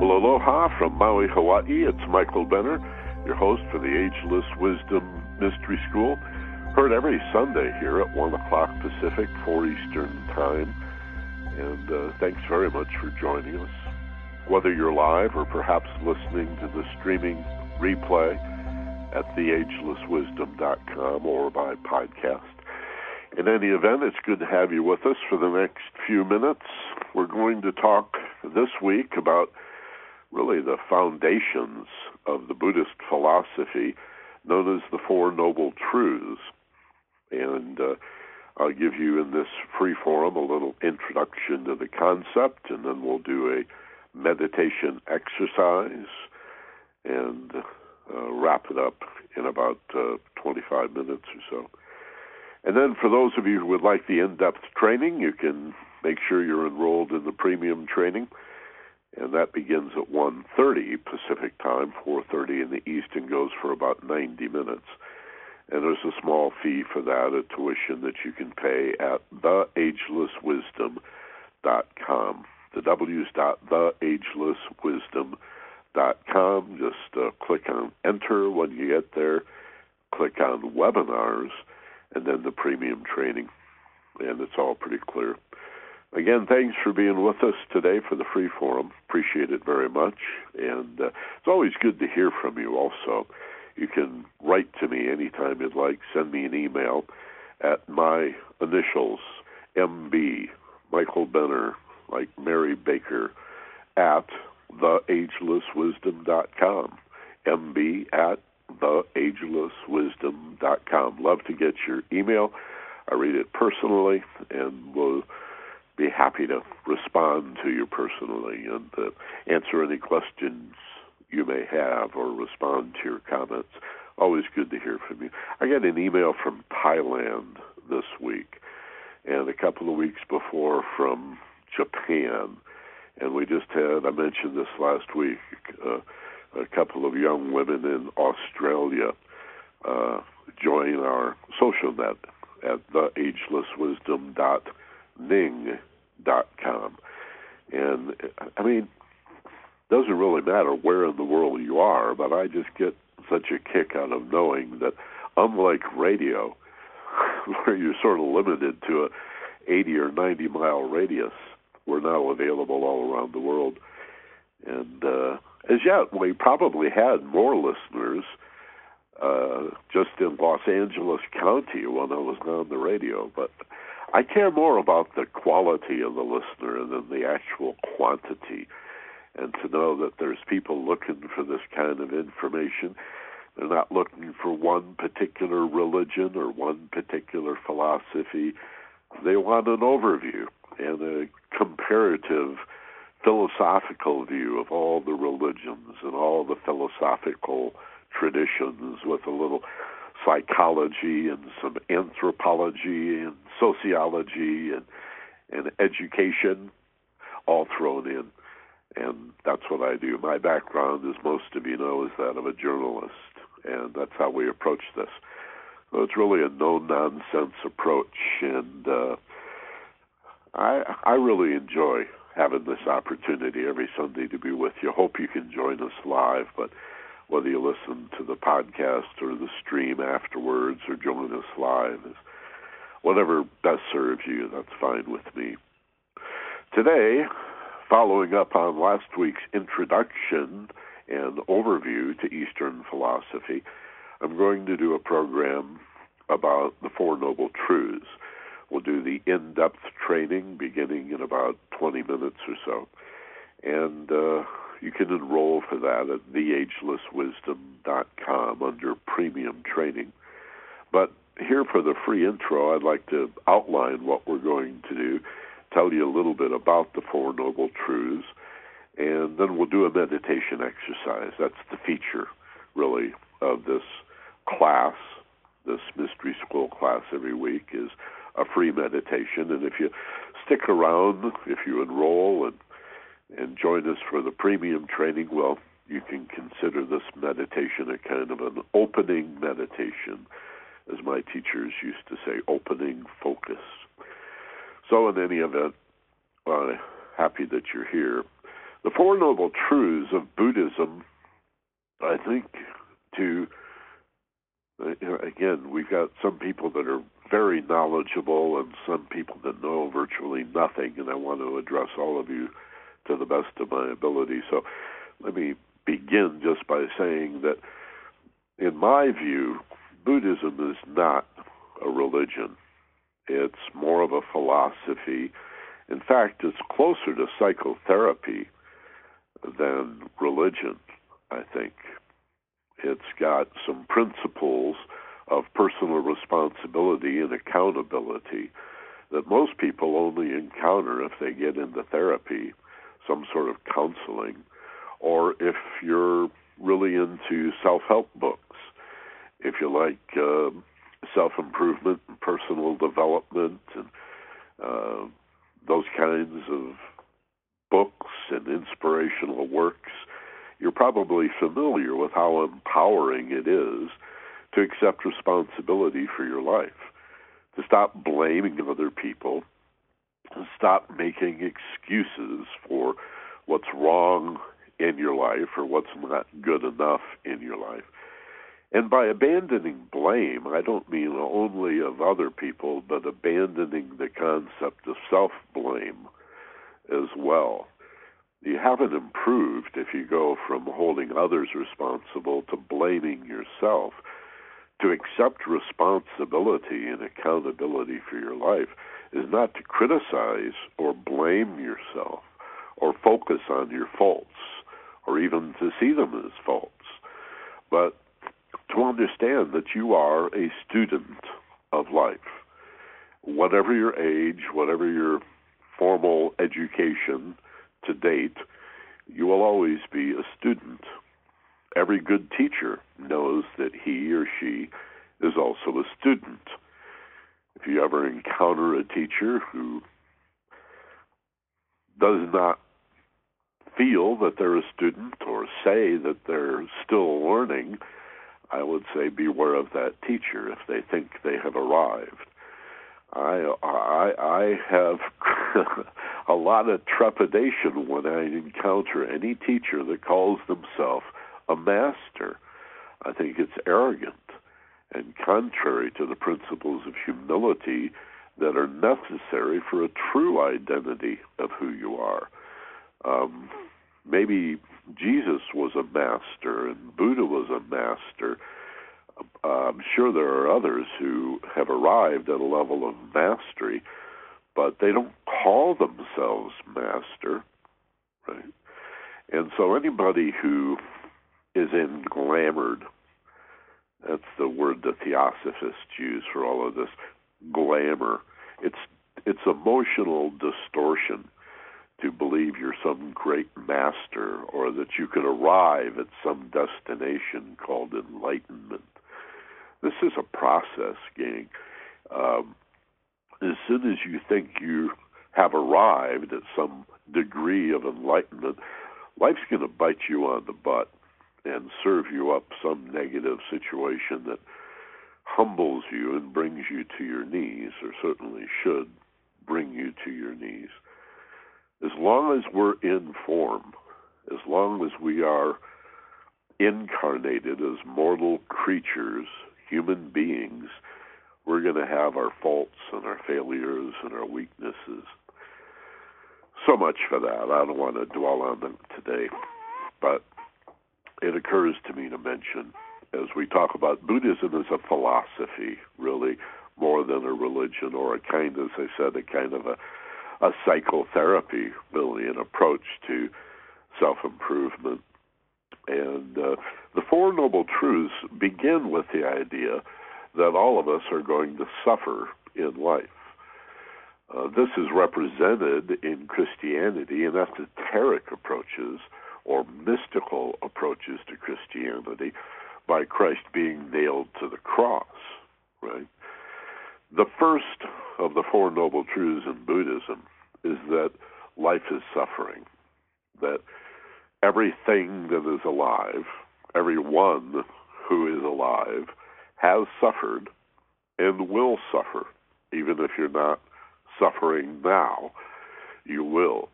Well, aloha from Maui, Hawaii. It's Michael Benner, your host for the Ageless Wisdom Mystery School. Heard every Sunday here at 1 o'clock Pacific, 4 Eastern Time. And uh, thanks very much for joining us. Whether you're live or perhaps listening to the streaming replay at theagelesswisdom.com or by podcast. In any event, it's good to have you with us for the next few minutes. We're going to talk this week about really the foundations of the Buddhist philosophy known as the Four Noble Truths. And uh, I'll give you in this free forum a little introduction to the concept, and then we'll do a meditation exercise and uh, wrap it up in about uh, 25 minutes or so. And then for those of you who would like the in-depth training, you can make sure you're enrolled in the premium training. And that begins at 1.30 Pacific time, 4.30 in the East, and goes for about 90 minutes. And there's a small fee for that, a tuition that you can pay at theagelesswisdom.com. The W's dot theagelesswisdom.com. Just uh, click on enter when you get there. Click on webinars and then the premium training. And it's all pretty clear. Again, thanks for being with us today for the free forum. Appreciate it very much. And uh, it's always good to hear from you also. You can write to me anytime you'd like. Send me an email at my initials, MB, Michael Benner, like Mary Baker, at theagelesswisdom.com. MB at theagelesswisdom.com. Love to get your email. I read it personally and will be happy to respond to you personally and uh, answer any questions you may have or respond to your comments. Always good to hear from you. I got an email from Thailand this week and a couple of weeks before from Japan. And we just had, I mentioned this last week, uh, a couple of young women in Australia uh, join our social net at theagelesswisdom.ning.com. And I mean, doesn't really matter where in the world you are, but I just get such a kick out of knowing that unlike radio, where you're sort of limited to a 80 or 90 mile radius, we're now available all around the world. And uh, as yet, we probably had more listeners uh, just in Los Angeles County when I was on the radio. But I care more about the quality of the listener than the actual quantity. And to know that there's people looking for this kind of information. They're not looking for one particular religion or one particular philosophy. They want an overview and a comparative philosophical view of all the religions and all the philosophical traditions with a little psychology and some anthropology and sociology and and education all thrown in and that's what I do. My background, as most of you know, is that of a journalist, and that's how we approach this. So it's really a no nonsense approach, and uh, I I really enjoy having this opportunity every Sunday to be with you. Hope you can join us live, but whether you listen to the podcast or the stream afterwards or join us live whatever best serves you, that's fine with me. Today, following up on last week's introduction and overview to Eastern philosophy, I'm going to do a program about the Four Noble Truths. We'll do the in depth training beginning in about 20 minutes or so. And uh, you can enroll for that at theagelesswisdom.com under premium training. But here for the free intro, I'd like to outline what we're going to do, tell you a little bit about the Four Noble Truths, and then we'll do a meditation exercise. That's the feature, really, of this class, this mystery school class every week is a free meditation. And if you stick around, if you enroll and and join us for the premium training, well, you can consider this meditation a kind of an opening meditation, as my teachers used to say, opening focus. So, in any event, uh, happy that you're here. The Four Noble Truths of Buddhism, I think, to uh, again, we've got some people that are very knowledgeable and some people that know virtually nothing, and I want to address all of you to the best of my ability. So let me begin just by saying that, in my view, Buddhism is not a religion. It's more of a philosophy. In fact, it's closer to psychotherapy than religion, I think. It's got some principles of personal responsibility and accountability that most people only encounter if they get into therapy, some sort of counseling, or if you're really into self help books. If you like uh, self improvement and personal development and uh, those kinds of books and inspirational works, you're probably familiar with how empowering it is to accept responsibility for your life, to stop blaming other people, stop making excuses for what's wrong in your life or what's not good enough in your life. And by abandoning blame, I don't mean only of other people, but abandoning the concept of self blame as well. You haven't improved if you go from holding others responsible to blaming yourself. To accept responsibility and accountability for your life is not to criticize or blame yourself or focus on your faults or even to see them as faults, but to understand that you are a student of life. Whatever your age, whatever your formal education to date, you will always be a student. Every good teacher knows that he or she is also a student. If you ever encounter a teacher who does not feel that they're a student or say that they're still learning, I would say beware of that teacher if they think they have arrived. I I I have a lot of trepidation when I encounter any teacher that calls themselves a master. I think it's arrogant and contrary to the principles of humility that are necessary for a true identity of who you are. Um, maybe Jesus was a master and Buddha was a master. I'm sure there are others who have arrived at a level of mastery, but they don't call themselves master, right? And so anybody who is englamored, that's the word the theosophists use for all of this glamour. It's it's emotional distortion to believe you're some great master or that you can arrive at some destination called enlightenment. This is a process, gang. Um, as soon as you think you have arrived at some degree of enlightenment, life's going to bite you on the butt and serve you up some negative situation that humbles you and brings you to your knees, or certainly should bring you to your knees as long as we're in form, as long as we are incarnated as mortal creatures, human beings, we're going to have our faults and our failures and our weaknesses. So much for that. I don't want to dwell on them today, but it occurs to me to mention as we talk about Buddhism as a philosophy, really, more than a religion or a kind, as I said, a kind of a a psychotherapy, really, an approach to self improvement. And uh, the Four Noble Truths begin with the idea that all of us are going to suffer in life. Uh, this is represented in Christianity in esoteric approaches or mystical approaches to Christianity by Christ being nailed to the cross, right? The first of the Four Noble Truths in Buddhism is that life is suffering, that everything that is alive, everyone who is alive, has suffered and will suffer. Even if you're not suffering now, you will.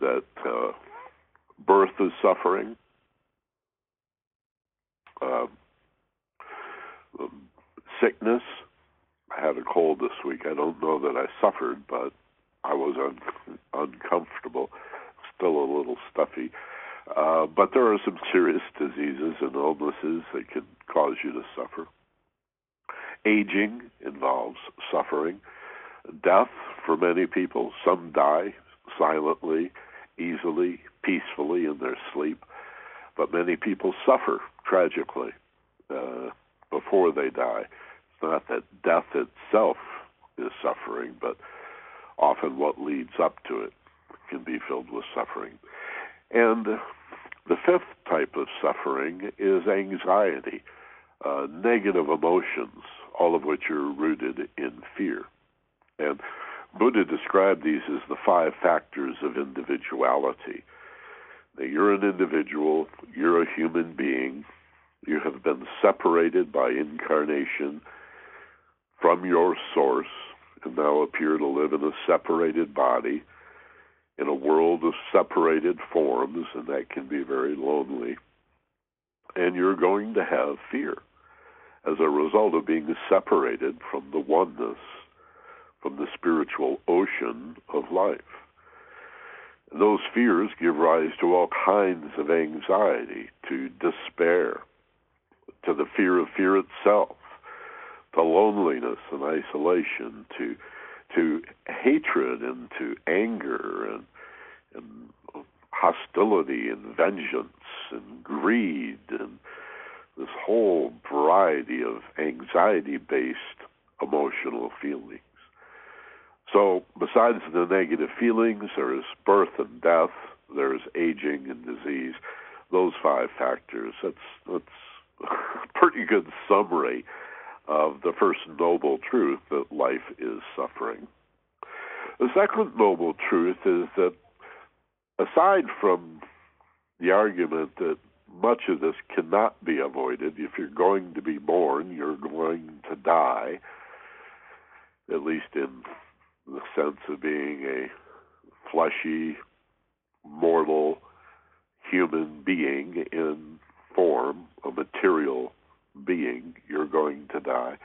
That uh, birth is suffering. Uh, sickness. I had a cold this week. I don't know that I suffered, but I was un- uncomfortable, still a little stuffy. Uh, but there are some serious diseases and illnesses that can cause you to suffer. Aging involves suffering. Death for many people, some die silently, easily, peacefully in their sleep, but many people suffer tragically uh, before they die. It's not that death itself is suffering, but often what leads up to it can be filled with suffering. And the fifth type of suffering is anxiety, uh, negative emotions, all of which are rooted in fear. And Buddha described these as the five factors of individuality. Now, you're an individual, you're a human being, you have been separated by incarnation from your source, and now appear to live in a separated body in a world of separated forms, and that can be very lonely. And you're going to have fear as a result of being separated from the oneness, from the spiritual ocean of life. And those fears give rise to all kinds of anxiety, to despair, to the fear of fear itself, to loneliness and isolation, to to hatred and to anger and and hostility and vengeance and greed and this whole variety of anxiety based emotional feelings. So, besides the negative feelings, there is birth and death, there's aging and disease. Those five factors. That's that's a pretty good summary of the first noble truth that life is suffering. The second noble truth is that aside from the argument that much of this cannot be avoided, if you're going to be born, you're going to die, at least in the sense of being a fleshy, mortal human being in form, a material being, you're going to die.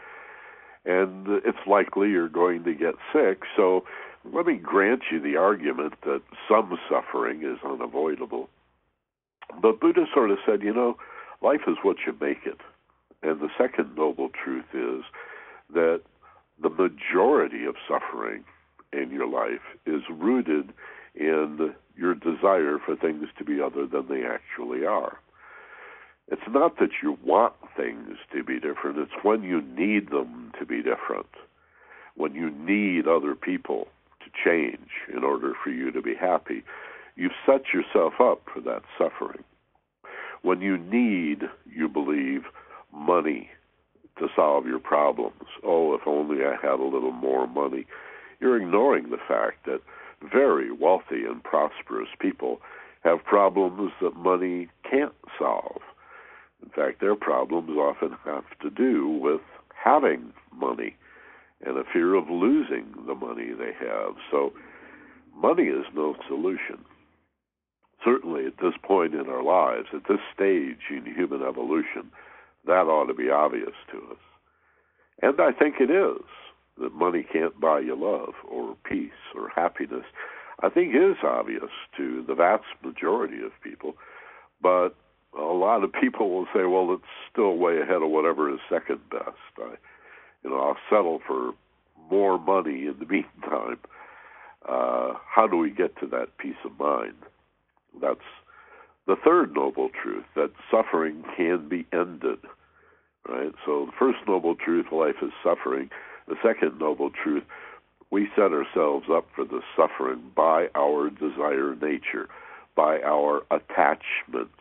And it's likely you're going to get sick. So let me grant you the argument that some suffering is unavoidable. But Buddha sort of said, you know, life is what you make it. And the second noble truth is that majority of suffering in your life is rooted in your desire for things to be other than they actually are. It's not that you want things to be different, it's when you need them to be different. When you need other people to change in order for you to be happy, you've set yourself up for that suffering. When you need, you believe, money to solve your problems, oh, if only I had a little more money, you're ignoring the fact that very wealthy and prosperous people have problems that money can't solve. In fact, their problems often have to do with having money and a fear of losing the money they have. So, money is no solution. Certainly, at this point in our lives, at this stage in human evolution, that ought to be obvious to us. And I think it is that money can't buy you love or peace or happiness. I think is obvious to the vast majority of people, but a lot of people will say, "Well, it's still way ahead of whatever is second best." I, you know, I'll settle for more money in the meantime. Uh, how do we get to that peace of mind? That's the third noble truth that suffering can be ended. Right. So the first noble truth, life is suffering. The second noble truth, we set ourselves up for the suffering by our desire nature, by our attachments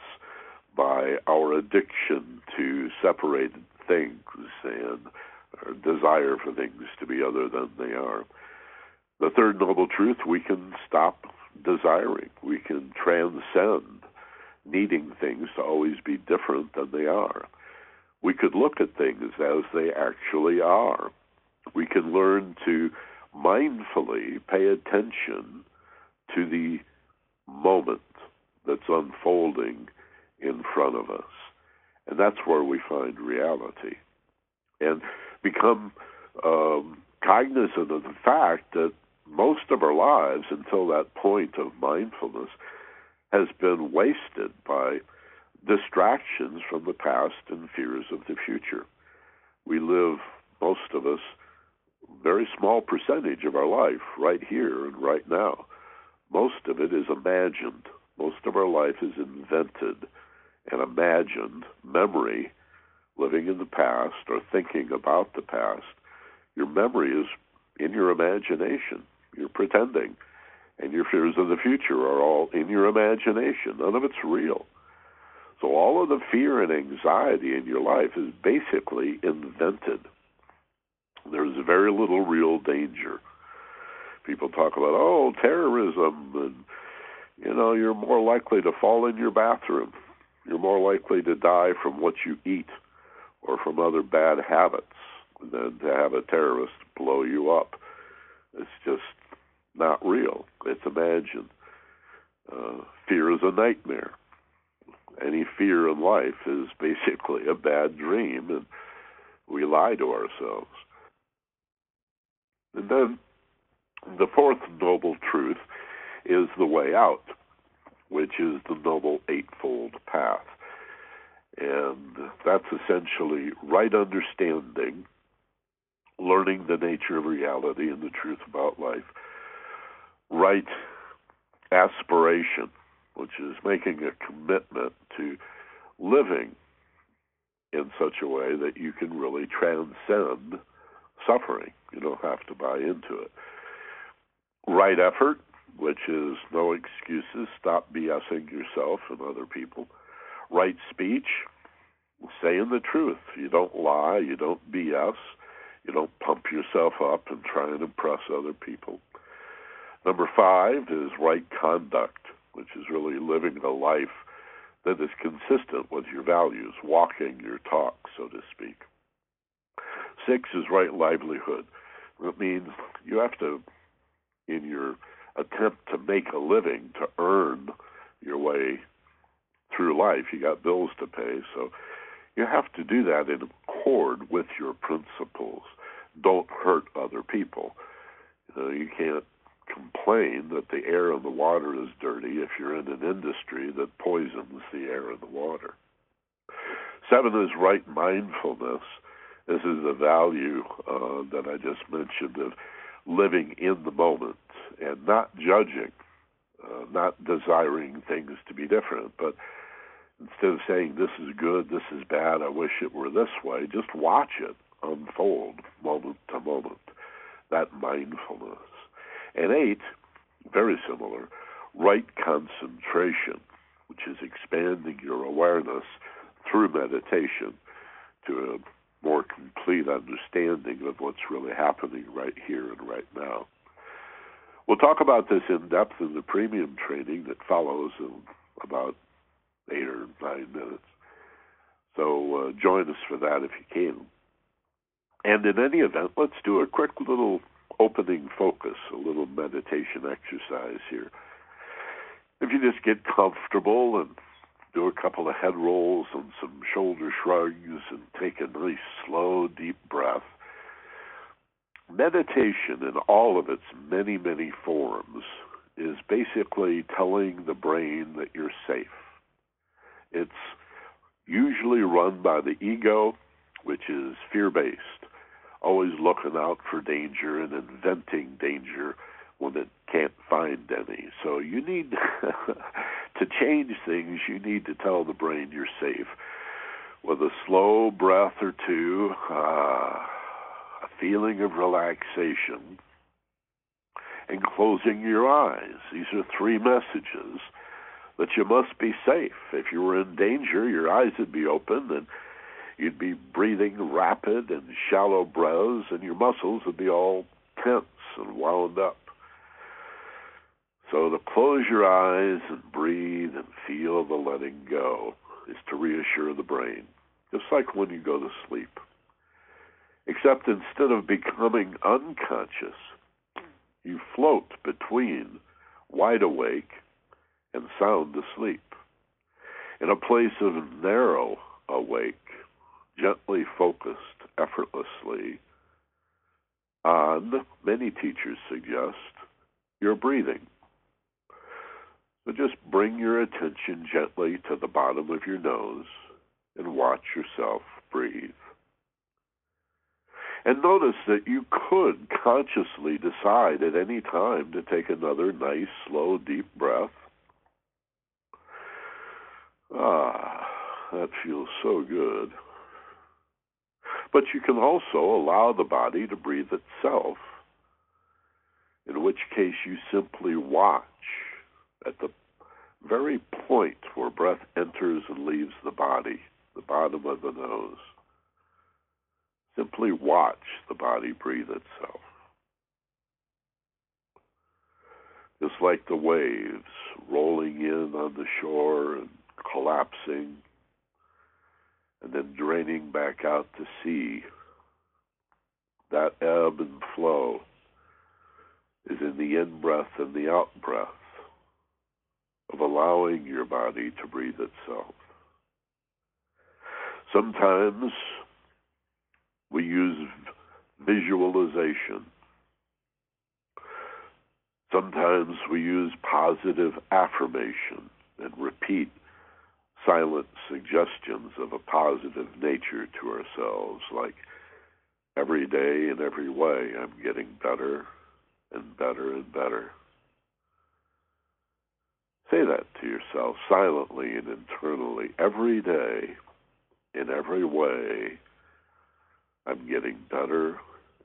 by our addiction to separated things and our desire for things to be other than they are. The third noble truth we can stop desiring, we can transcend needing things to always be different than they are. We could look at things as they actually are. We can learn to mindfully pay attention to the moment that's unfolding in front of us. And that's where we find reality. And become um, cognizant of the fact that most of our lives until that point of mindfulness has been wasted by distractions from the past and fears of the future. We live, most of us, very small percentage of our life right here and right now. Most of it is imagined. Most of our life is invented and imagined memory, living in the past or thinking about the past. Your memory is in your imagination. You're pretending. And your fears of the future are all in your imagination. None of it's real. So all of the fear and anxiety in your life is basically invented. There's very little real danger. People talk about, oh, terrorism, and, you know, you're more likely to fall in your bathroom. You're more likely to die from what you eat or from other bad habits than to have a terrorist blow you up. It's just not real. It's imagined. Uh, fear is a nightmare. Any fear in life is basically a bad dream, and we lie to ourselves. And mm-hmm. then the fourth noble truth is the way out, which is the noble eightfold path. And that's essentially right understanding, learning the nature of reality and the truth about life, right aspiration, which is making a commitment to living in such a way that you can really transcend suffering. You don't have to buy into it. Right effort, which is no excuses, stop BSing yourself and other people. Right speech, saying the truth. You don't lie, you don't BS, you don't pump yourself up and try and impress other people. Number five is right conduct, which is really living a life that is consistent with your values, walking your talk, so to speak. Six is right livelihood. It means you have to, in your attempt to make a living, to earn your way through life, you got bills to pay, so you have to do that in accord with your principles. Don't hurt other people. You know, you can't complain that the air and the water is dirty if you're in an industry that poisons the air and the water. Seven is right mindfulness. This is the value uh, that I just mentioned of living in the moment and not judging, uh, not desiring things to be different, but instead of saying this is good, this is bad, I wish it were this way, just watch it unfold moment to moment. That mindfulness. And eight, very similar, right concentration, which is expanding your awareness through meditation to a more complete understanding of what's really happening right here and right now. We'll talk about this in depth in the premium training that follows in about eight or nine minutes. So uh, join us for that if you can. And in any event, let's do a quick little opening focus, a little meditation exercise here. If you just get comfortable and do a couple of head rolls and some shoulder shrugs and take a nice, slow, deep breath. Meditation, in all of its many, many forms, is basically telling the brain that you're safe. It's usually run by the ego, which is fear based always looking out for danger and inventing danger when it can't find any. So you need to change things, you need to tell the brain you're safe with a slow breath or two, uh, a feeling of relaxation, and closing your eyes. These are three messages that you must be safe. If you were in danger, your eyes would be open and you'd be breathing rapid and shallow breaths, and your muscles would be all tense and wound up. So to close your eyes and breathe and feel the letting go is to reassure the brain, just like when you go to sleep. Except instead of becoming unconscious, you float between wide awake and sound asleep. In a place of narrow awake, gently focused effortlessly on, many teachers suggest, your breathing. So just bring your attention gently to the bottom of your nose and watch yourself breathe. And notice that you could consciously decide at any time to take another nice, slow, deep breath. Ah, that feels so good. But you can also allow the body to breathe itself, in which case you simply watch at the very point where breath enters and leaves the body, the bottom of the nose. Simply watch the body breathe itself. Just like the waves rolling in on the shore and collapsing and then draining back out to sea. That ebb and flow is in the in breath and the out breath of allowing your body to breathe itself. Sometimes we use visualization. Sometimes we use positive affirmation and repeat silent suggestions of a positive nature to ourselves, like every day in every way I'm getting better and better and better. Say that to yourself silently and internally every day in every way. I'm getting better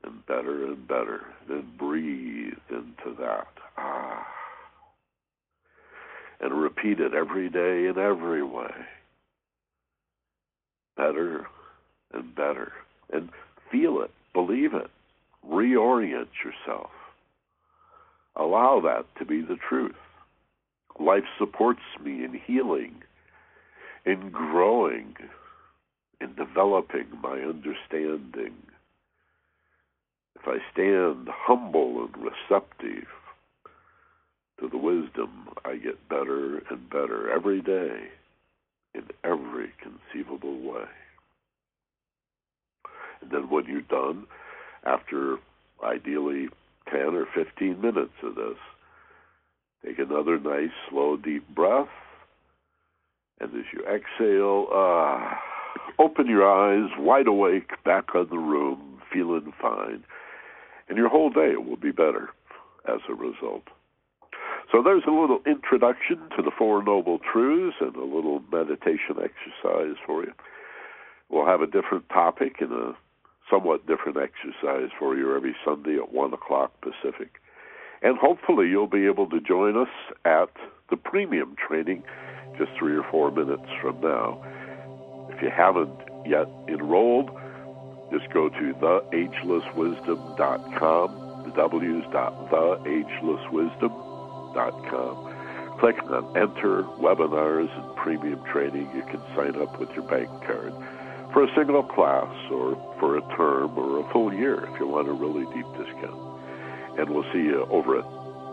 and better and better. Then breathe into that. Ah and repeat it every day in every way. Better and better. And feel it, believe it, reorient yourself. Allow that to be the truth. Life supports me in healing, in growing, in developing my understanding. If I stand humble and receptive, to the wisdom, I get better and better every day in every conceivable way. And then when you're done, after ideally 10 or 15 minutes of this, take another nice, slow, deep breath. And as you exhale, uh, open your eyes wide awake, back on the room, feeling fine. And your whole day will be better as a result. So there's a little introduction to the Four Noble Truths and a little meditation exercise for you. We'll have a different topic and a somewhat different exercise for you every Sunday at 1 o'clock Pacific. And hopefully you'll be able to join us at the premium training just three or four minutes from now. If you haven't yet enrolled, just go to theagelesswisdom.com, the W's dot theagelesswisdom www.ecom. Clicking on Enter Webinars and Premium Training, you can sign up with your bank card for a single class or for a term or a full year if you want a really deep discount. And we'll see you over at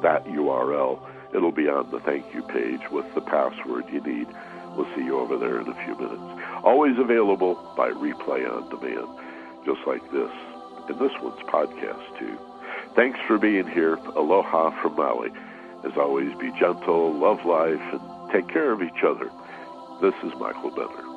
that URL. It'll be on the thank you page with the password you need. We'll see you over there in a few minutes. Always available by replay on demand, just like this and this one's podcast, too. Thanks for being here. Aloha from Maui. As always, be gentle, love life, and take care of each other. This is Michael Benner.